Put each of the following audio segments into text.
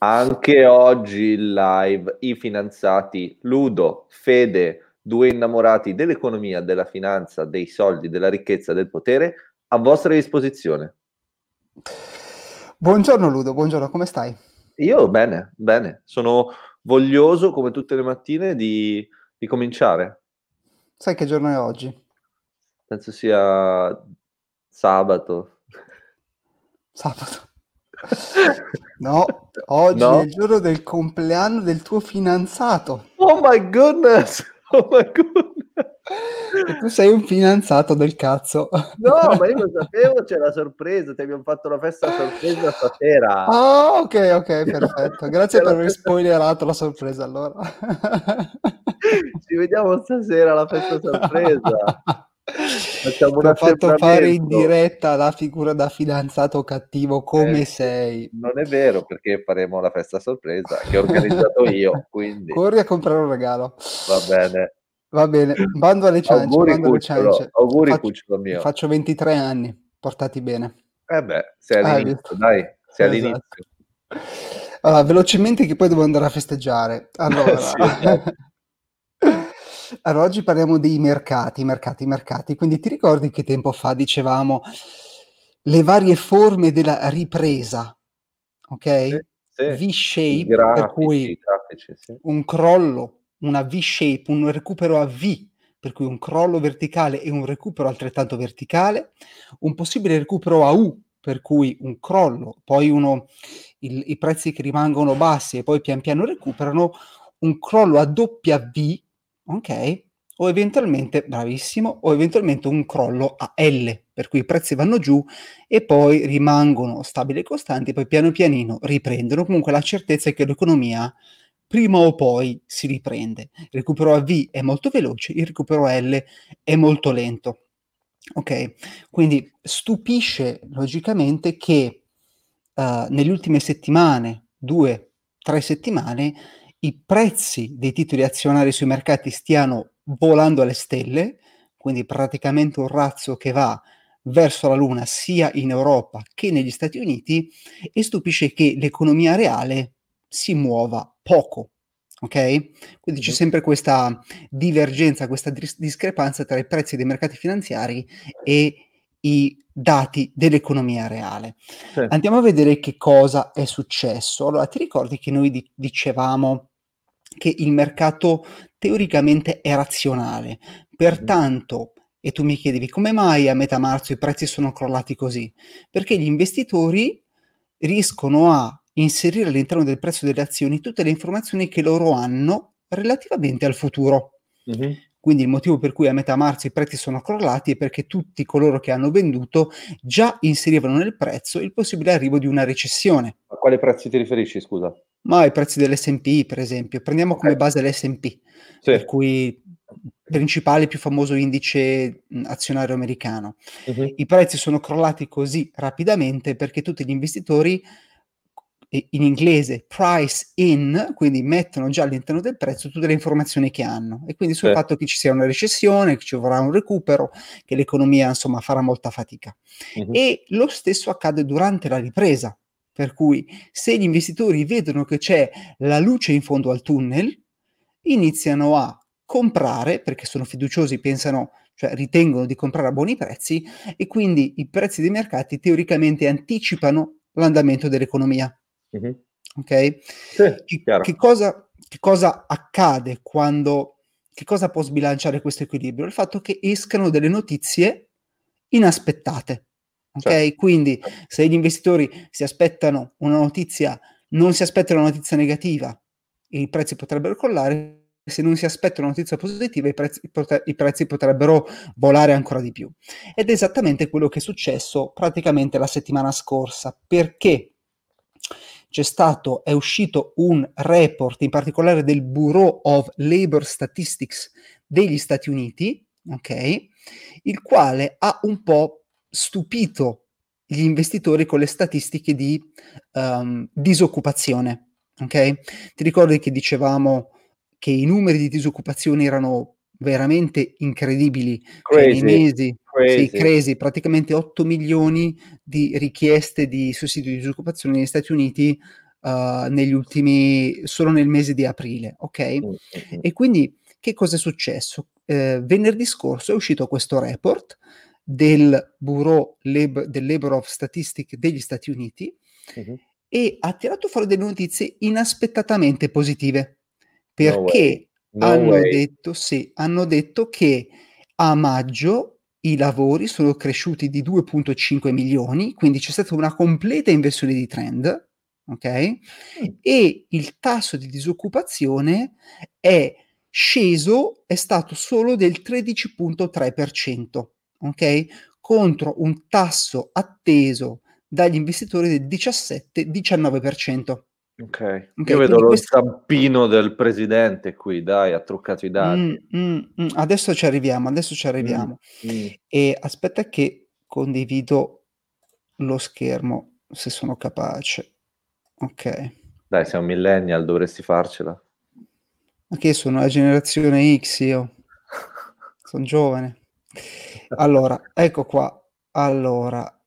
Anche oggi in live i finanziati Ludo, Fede, due innamorati dell'economia, della finanza, dei soldi, della ricchezza, del potere, a vostra disposizione. Buongiorno Ludo, buongiorno, come stai? Io bene, bene, sono voglioso come tutte le mattine di, di cominciare. Sai che giorno è oggi? Penso sia sabato. Sabato. No, oggi no. è il giorno del compleanno del tuo fidanzato. Oh my goodness! Oh my goodness! E tu sei un fidanzato del cazzo. No, ma io lo sapevo, c'è la sorpresa, ti abbiamo fatto la festa sorpresa stasera. Ah, ok, ok, perfetto. Grazie per aver spoilerato la sorpresa allora. Ci vediamo stasera alla festa sorpresa. Facciamo ho fatto fare in diretta la figura da fidanzato cattivo come eh, sei. Non è vero perché faremo la festa sorpresa che ho organizzato io. Quindi... Corri a comprare un regalo. Va bene. Va bene, bando alle ciance. Auguri, bando alle ciance. Auguri faccio, cucciolo mio. Faccio 23 anni, portati bene. Eh beh, sei all'inizio, ah, dai, sei esatto. all'inizio. Allora, velocemente che poi devo andare a festeggiare. Allora... sì. Allora, oggi parliamo dei mercati, mercati, mercati. Quindi ti ricordi che tempo fa dicevamo le varie forme della ripresa, ok? Sì, V-shape, grafici, per cui grafici, sì. un crollo, una V-shape, un recupero a V, per cui un crollo verticale e un recupero altrettanto verticale, un possibile recupero a U, per cui un crollo, poi uno, il, i prezzi che rimangono bassi e poi pian piano recuperano, un crollo a doppia V, ok? O eventualmente, bravissimo, o eventualmente un crollo a L, per cui i prezzi vanno giù e poi rimangono stabili e costanti, poi piano pianino riprendono. Comunque la certezza è che l'economia prima o poi si riprende. Il recupero a V è molto veloce, il recupero a L è molto lento. Ok, quindi stupisce logicamente che uh, nelle ultime settimane, due, tre settimane, i prezzi dei titoli azionari sui mercati stiano volando alle stelle, quindi praticamente un razzo che va verso la Luna sia in Europa che negli Stati Uniti e stupisce che l'economia reale si muova poco. Ok? Quindi c'è sempre questa divergenza, questa dis- discrepanza tra i prezzi dei mercati finanziari e i dati dell'economia reale. Sì. Andiamo a vedere che cosa è successo. Allora, ti ricordi che noi di- dicevamo che il mercato teoricamente è razionale, pertanto, e tu mi chiedevi come mai a metà marzo i prezzi sono crollati così? Perché gli investitori riescono a inserire all'interno del prezzo delle azioni tutte le informazioni che loro hanno relativamente al futuro. Mm-hmm. Quindi il motivo per cui a metà marzo i prezzi sono crollati è perché tutti coloro che hanno venduto già inserivano nel prezzo il possibile arrivo di una recessione. A quale prezzi ti riferisci, scusa? Ma i prezzi dell'S&P, per esempio. Prendiamo okay. come base l'S&P, sì. per cui principale più famoso indice azionario americano. Uh-huh. I prezzi sono crollati così rapidamente perché tutti gli investitori in inglese price in, quindi mettono già all'interno del prezzo tutte le informazioni che hanno e quindi sul sì. fatto che ci sia una recessione, che ci vorrà un recupero, che l'economia insomma farà molta fatica. Uh-huh. E lo stesso accade durante la ripresa, per cui se gli investitori vedono che c'è la luce in fondo al tunnel, iniziano a comprare perché sono fiduciosi, pensano, cioè ritengono di comprare a buoni prezzi e quindi i prezzi dei mercati teoricamente anticipano l'andamento dell'economia. Mm-hmm. Ok? Sì, che, che, cosa, che cosa accade quando che cosa può sbilanciare questo equilibrio? Il fatto che escano delle notizie inaspettate. Ok? Certo. Quindi se gli investitori si aspettano una notizia, non si aspettano una notizia negativa, i prezzi potrebbero crollare. Se non si aspetta una notizia positiva, i prezzi, i prezzi potrebbero volare ancora di più. Ed è esattamente quello che è successo praticamente la settimana scorsa. Perché? C'è stato, è uscito un report, in particolare del Bureau of Labor Statistics degli Stati Uniti, ok, il quale ha un po' stupito gli investitori con le statistiche di um, disoccupazione, ok? Ti ricordi che dicevamo che i numeri di disoccupazione erano veramente incredibili crazy, nei mesi, crazy. Sì, crazy, praticamente 8 milioni di richieste di sussidio di disoccupazione negli Stati Uniti uh, negli ultimi, solo nel mese di aprile, ok? Mm-hmm. E quindi che cosa è successo? Eh, venerdì scorso è uscito questo report del Bureau Lab- del Labor of Statistics degli Stati Uniti mm-hmm. e ha tirato fuori delle notizie inaspettatamente positive perché no no hanno, detto, sì, hanno detto che a maggio i lavori sono cresciuti di 2.5 milioni, quindi c'è stata una completa inversione di trend, ok? Mm. E il tasso di disoccupazione è sceso, è stato solo del 13.3%, ok? Contro un tasso atteso dagli investitori del 17-19%. Ok, okay io vedo lo questo... zampino del presidente qui, dai, ha truccato i dati. Mm, mm, mm. Adesso ci arriviamo, adesso ci arriviamo. Mm, mm. E aspetta che condivido lo schermo, se sono capace. Ok. Dai, sei un millennial, dovresti farcela. Ma che sono la generazione X io? sono giovane. Allora, ecco qua. Allora,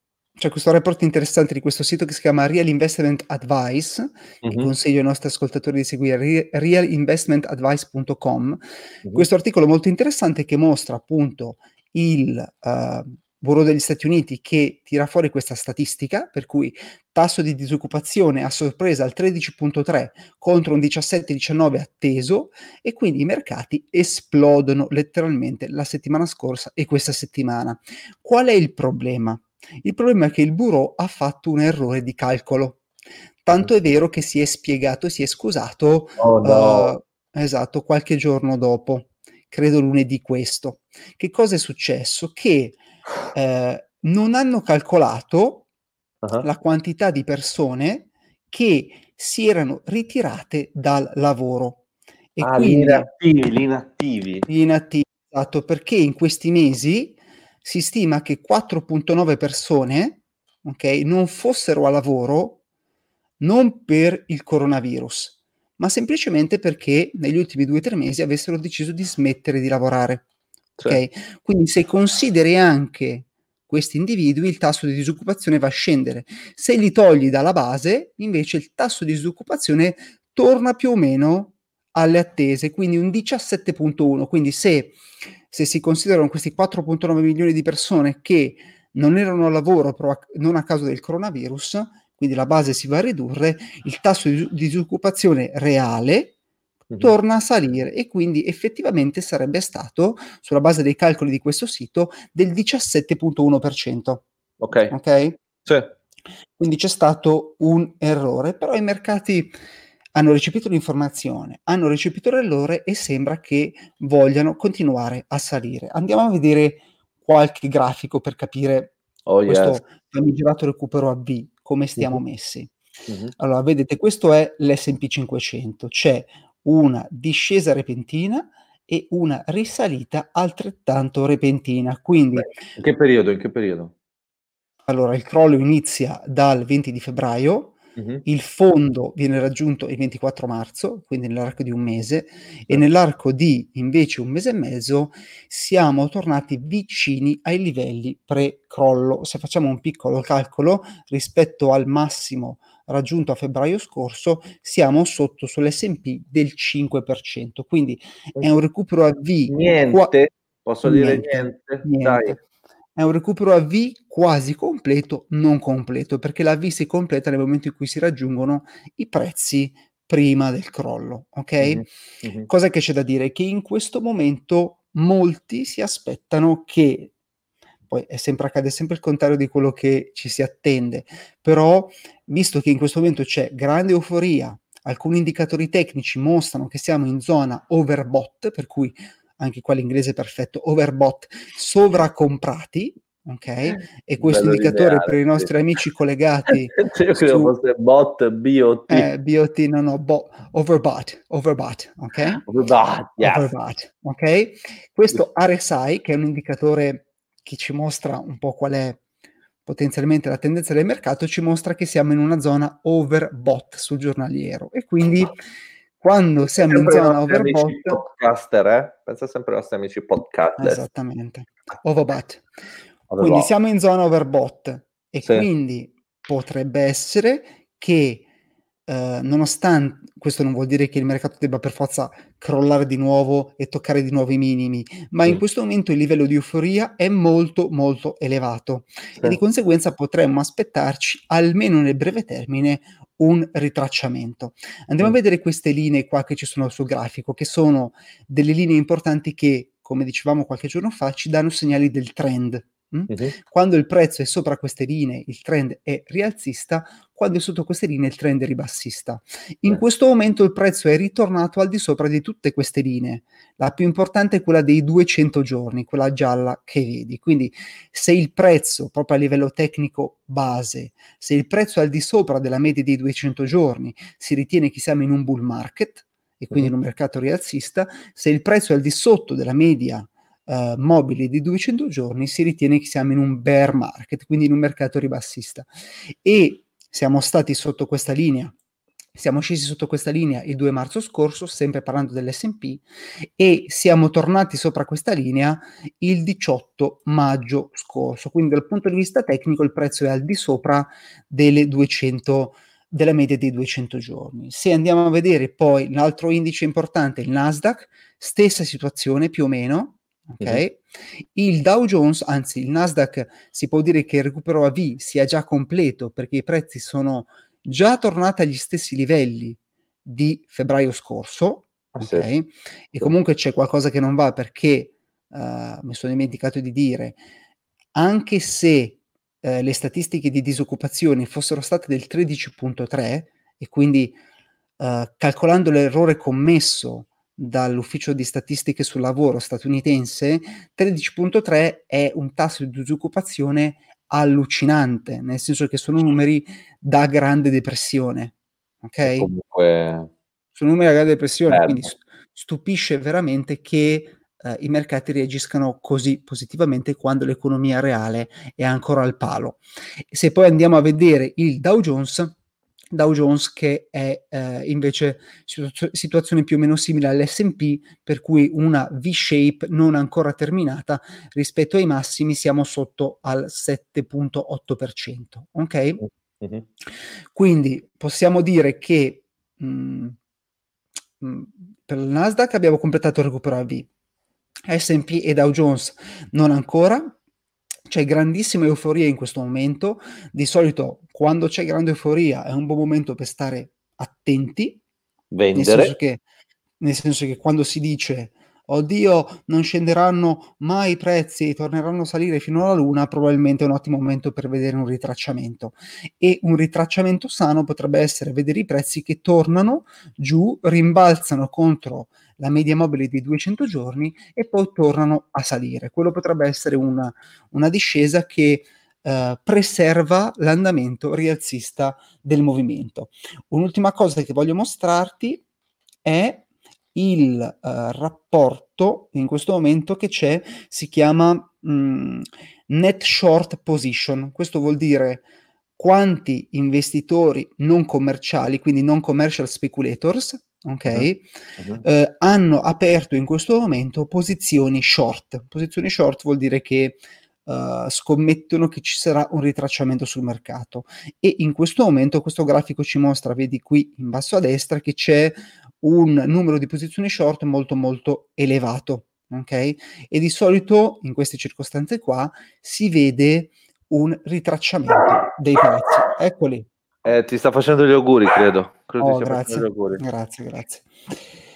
c'è questo report interessante di questo sito che si chiama Real Investment Advice, mm-hmm. che consiglio ai nostri ascoltatori di seguire, realinvestmentadvice.com. Mm-hmm. Questo articolo molto interessante che mostra appunto il uh, Bureau degli Stati Uniti che tira fuori questa statistica, per cui tasso di disoccupazione a sorpresa al 13.3 contro un 17-19 atteso e quindi i mercati esplodono letteralmente la settimana scorsa e questa settimana. Qual è il problema? Il problema è che il bureau ha fatto un errore di calcolo. Tanto è vero che si è spiegato, si è scusato, oh, no. uh, esatto, qualche giorno dopo, credo lunedì questo. Che cosa è successo? Che eh, non hanno calcolato uh-huh. la quantità di persone che si erano ritirate dal lavoro. E ah, quindi, gli inattivi, gli inattivi. Gli inattivi, esatto, perché in questi mesi si stima che 4.9 persone okay, non fossero a lavoro non per il coronavirus, ma semplicemente perché negli ultimi due o tre mesi avessero deciso di smettere di lavorare. Okay? Quindi se consideri anche questi individui, il tasso di disoccupazione va a scendere. Se li togli dalla base, invece il tasso di disoccupazione torna più o meno alle attese, quindi un 17.1. Quindi se se si considerano questi 4.9 milioni di persone che non erano a lavoro però non a causa del coronavirus, quindi la base si va a ridurre, il tasso di, di disoccupazione reale mm-hmm. torna a salire e quindi effettivamente sarebbe stato, sulla base dei calcoli di questo sito, del 17.1%. Ok. Ok? Sì. Quindi c'è stato un errore, però i mercati hanno recepito l'informazione, hanno recepito l'errore e sembra che vogliano continuare a salire. Andiamo a vedere qualche grafico per capire oh, questo yes. famigerato recupero a V, come stiamo uh-huh. messi. Uh-huh. Allora, vedete, questo è l'SP 500, c'è una discesa repentina e una risalita altrettanto repentina. Quindi, in che periodo? In che periodo? Allora, il crollo inizia dal 20 di febbraio Uh-huh. Il fondo viene raggiunto il 24 marzo, quindi nell'arco di un mese, e nell'arco di invece un mese e mezzo siamo tornati vicini ai livelli pre-crollo. Se facciamo un piccolo calcolo rispetto al massimo raggiunto a febbraio scorso, siamo sotto sull'SP del 5%. Quindi è un recupero a V. Niente, qua- posso niente, dire niente. niente. È un recupero a V quasi completo, non completo, perché la V si completa nel momento in cui si raggiungono i prezzi prima del crollo, ok? Mm-hmm. mm-hmm. Cosa che c'è da dire? Che in questo momento molti si aspettano che poi è sempre, accade sempre il contrario di quello che ci si attende, però visto che in questo momento c'è grande euforia, alcuni indicatori tecnici mostrano che siamo in zona overbot, per cui anche qua l'inglese perfetto, overbot, sovracomprati, ok? E questo Bello indicatore ideale, per i nostri sì. amici collegati Io credo su, fosse bot, BOT. Eh, BOT, no, no, bo, overbot, overbot, ok? Overbot, yes. overbot, ok? Questo RSI, che è un indicatore che ci mostra un po' qual è potenzialmente la tendenza del mercato, ci mostra che siamo in una zona overbot sul giornaliero e quindi quando siamo in zona overbot podcaster, eh? pensa sempre ai nostri amici podcaster esattamente overbot quindi siamo in zona overbot e sì. quindi potrebbe essere che eh, nonostante questo non vuol dire che il mercato debba per forza crollare di nuovo e toccare di nuovo i minimi, ma in questo momento il livello di euforia è molto molto elevato sì. e di conseguenza potremmo aspettarci almeno nel breve termine un ritracciamento. Andiamo sì. a vedere queste linee qua che ci sono sul grafico, che sono delle linee importanti che, come dicevamo qualche giorno fa, ci danno segnali del trend. Mm? Quando il prezzo è sopra queste linee, il trend è rialzista, quando è sotto queste linee, il trend è ribassista. In eh. questo momento il prezzo è ritornato al di sopra di tutte queste linee. La più importante è quella dei 200 giorni, quella gialla che vedi. Quindi se il prezzo, proprio a livello tecnico base, se il prezzo è al di sopra della media dei 200 giorni, si ritiene che siamo in un bull market, e quindi in un mercato rialzista, se il prezzo è al di sotto della media uh, mobili di 200 giorni, si ritiene che siamo in un bear market, quindi in un mercato ribassista. E siamo stati sotto questa linea siamo scesi sotto questa linea il 2 marzo scorso, sempre parlando dell'SP, e siamo tornati sopra questa linea il 18 maggio scorso. Quindi dal punto di vista tecnico il prezzo è al di sopra delle 200, della media dei 200 giorni. Se andiamo a vedere poi l'altro indice importante, il Nasdaq, stessa situazione più o meno, ok? Mm-hmm. Il Dow Jones, anzi il Nasdaq, si può dire che il recupero a V sia già completo perché i prezzi sono già tornati agli stessi livelli di febbraio scorso, ah, ok? Sì. E comunque c'è qualcosa che non va perché uh, mi sono dimenticato di dire, anche se uh, le statistiche di disoccupazione fossero state del 13.3 e quindi uh, calcolando l'errore commesso dall'ufficio di statistiche sul lavoro statunitense, 13.3 è un tasso di disoccupazione allucinante, nel senso che sono numeri da grande depressione. Ok? Comunque... Sono numeri da grande depressione, Bello. quindi stupisce veramente che uh, i mercati reagiscano così positivamente quando l'economia reale è ancora al palo. Se poi andiamo a vedere il Dow Jones, Dow Jones che è eh, invece situ- situazione più o meno simile all'S&P per cui una V-shape non ancora terminata rispetto ai massimi siamo sotto al 7.8% ok? Mm-hmm. Quindi possiamo dire che mh, mm, mh, mm, per il Nasdaq abbiamo completato il recupero a V S&P e Dow Jones non ancora c'è grandissima euforia in questo momento. Di solito, quando c'è grande euforia, è un buon momento per stare attenti. Vendere. Nel senso che, nel senso che quando si dice oddio, non scenderanno mai i prezzi e torneranno a salire fino alla luna, probabilmente è un ottimo momento per vedere un ritracciamento. E un ritracciamento sano potrebbe essere vedere i prezzi che tornano giù, rimbalzano contro la media mobile di 200 giorni e poi tornano a salire. Quello potrebbe essere una, una discesa che Uh, preserva l'andamento rialzista del movimento. Un'ultima cosa che voglio mostrarti è il uh, rapporto in questo momento che c'è, si chiama mh, mm, net short position. Questo vuol dire quanti investitori non commerciali, quindi non commercial speculators, ok? Uh-huh. Eh, hanno aperto in questo momento posizioni short. Posizioni short vuol dire che uh, scommettono che ci sarà un ritracciamento sul mercato e in questo momento questo grafico ci mostra, vedi qui in basso a destra, che c'è un numero di posizioni short molto molto elevato, ok? E di solito in queste circostanze qua si vede un ritracciamento dei prezzi. Eccoli. Eh, ti sta facendo gli auguri, credo. Credo oh, grazie. grazie, grazie.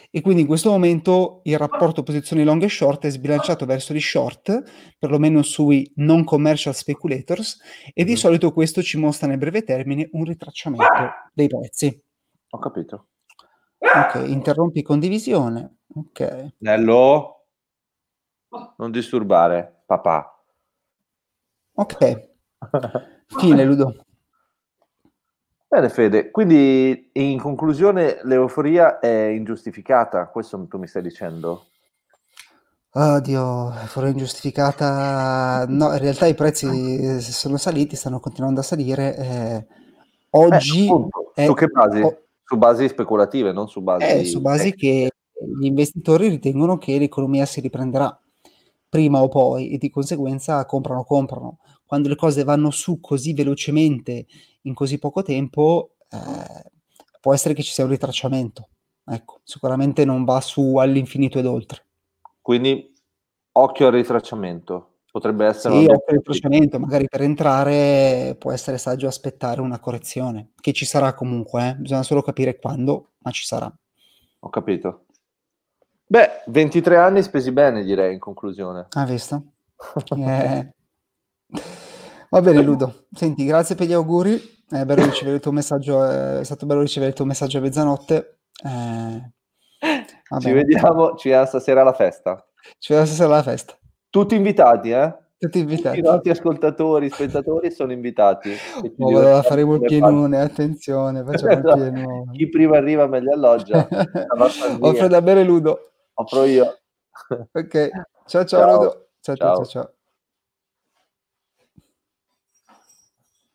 E quindi in questo momento il rapporto posizioni long e short è sbilanciato verso gli short, perlomeno sui non commercial speculators, e di mm. solito questo ci mostra nel breve termine un ritracciamento dei prezzi. Ho capito. Ok, interrompi condivisione. Ok. Nello, non disturbare, papà. Ok. Fine, Ludo. Bene Fede, quindi in conclusione l'euforia è ingiustificata, questo tu mi stai dicendo? Oddio, euforia ingiustificata, no, in realtà i prezzi sono saliti, stanno continuando a salire. Eh, oggi... Eh, su che basi? Oh, su basi speculative, non su basi... Eh, su basi che gli investitori ritengono che l'economia si riprenderà prima o poi e di conseguenza comprano, comprano. Quando le cose vanno su così velocemente in così poco tempo, eh, può essere che ci sia un ritracciamento. Ecco, sicuramente non va su all'infinito ed oltre. Quindi occhio al ritracciamento. Potrebbe essere sì, occhio al ritracciamento, magari per entrare può essere saggio aspettare una correzione, che ci sarà comunque, eh? bisogna solo capire quando, ma ci sarà. Ho capito. Beh, 23 anni spesi bene, direi, in conclusione. Ha visto? eh. Va bene, Ludo. Senti, grazie per gli auguri. È, bello ricevere il tuo messaggio, è stato bello ricevere il tuo messaggio a mezzanotte. Eh, ci vediamo, ci vediamo stasera alla festa. Ci vediamo stasera alla festa. Tutti invitati, eh? Tutti invitati. Tutti i nostri ascoltatori, spettatori sono invitati. Oh, allora faremo il pienone, attenzione, facciamo il pienone. Chi prima arriva meglio alloggia. Offre da bere Ludo. Offro io. ok, ciao ciao, ciao. Ludo. ciao ciao ciao. ciao.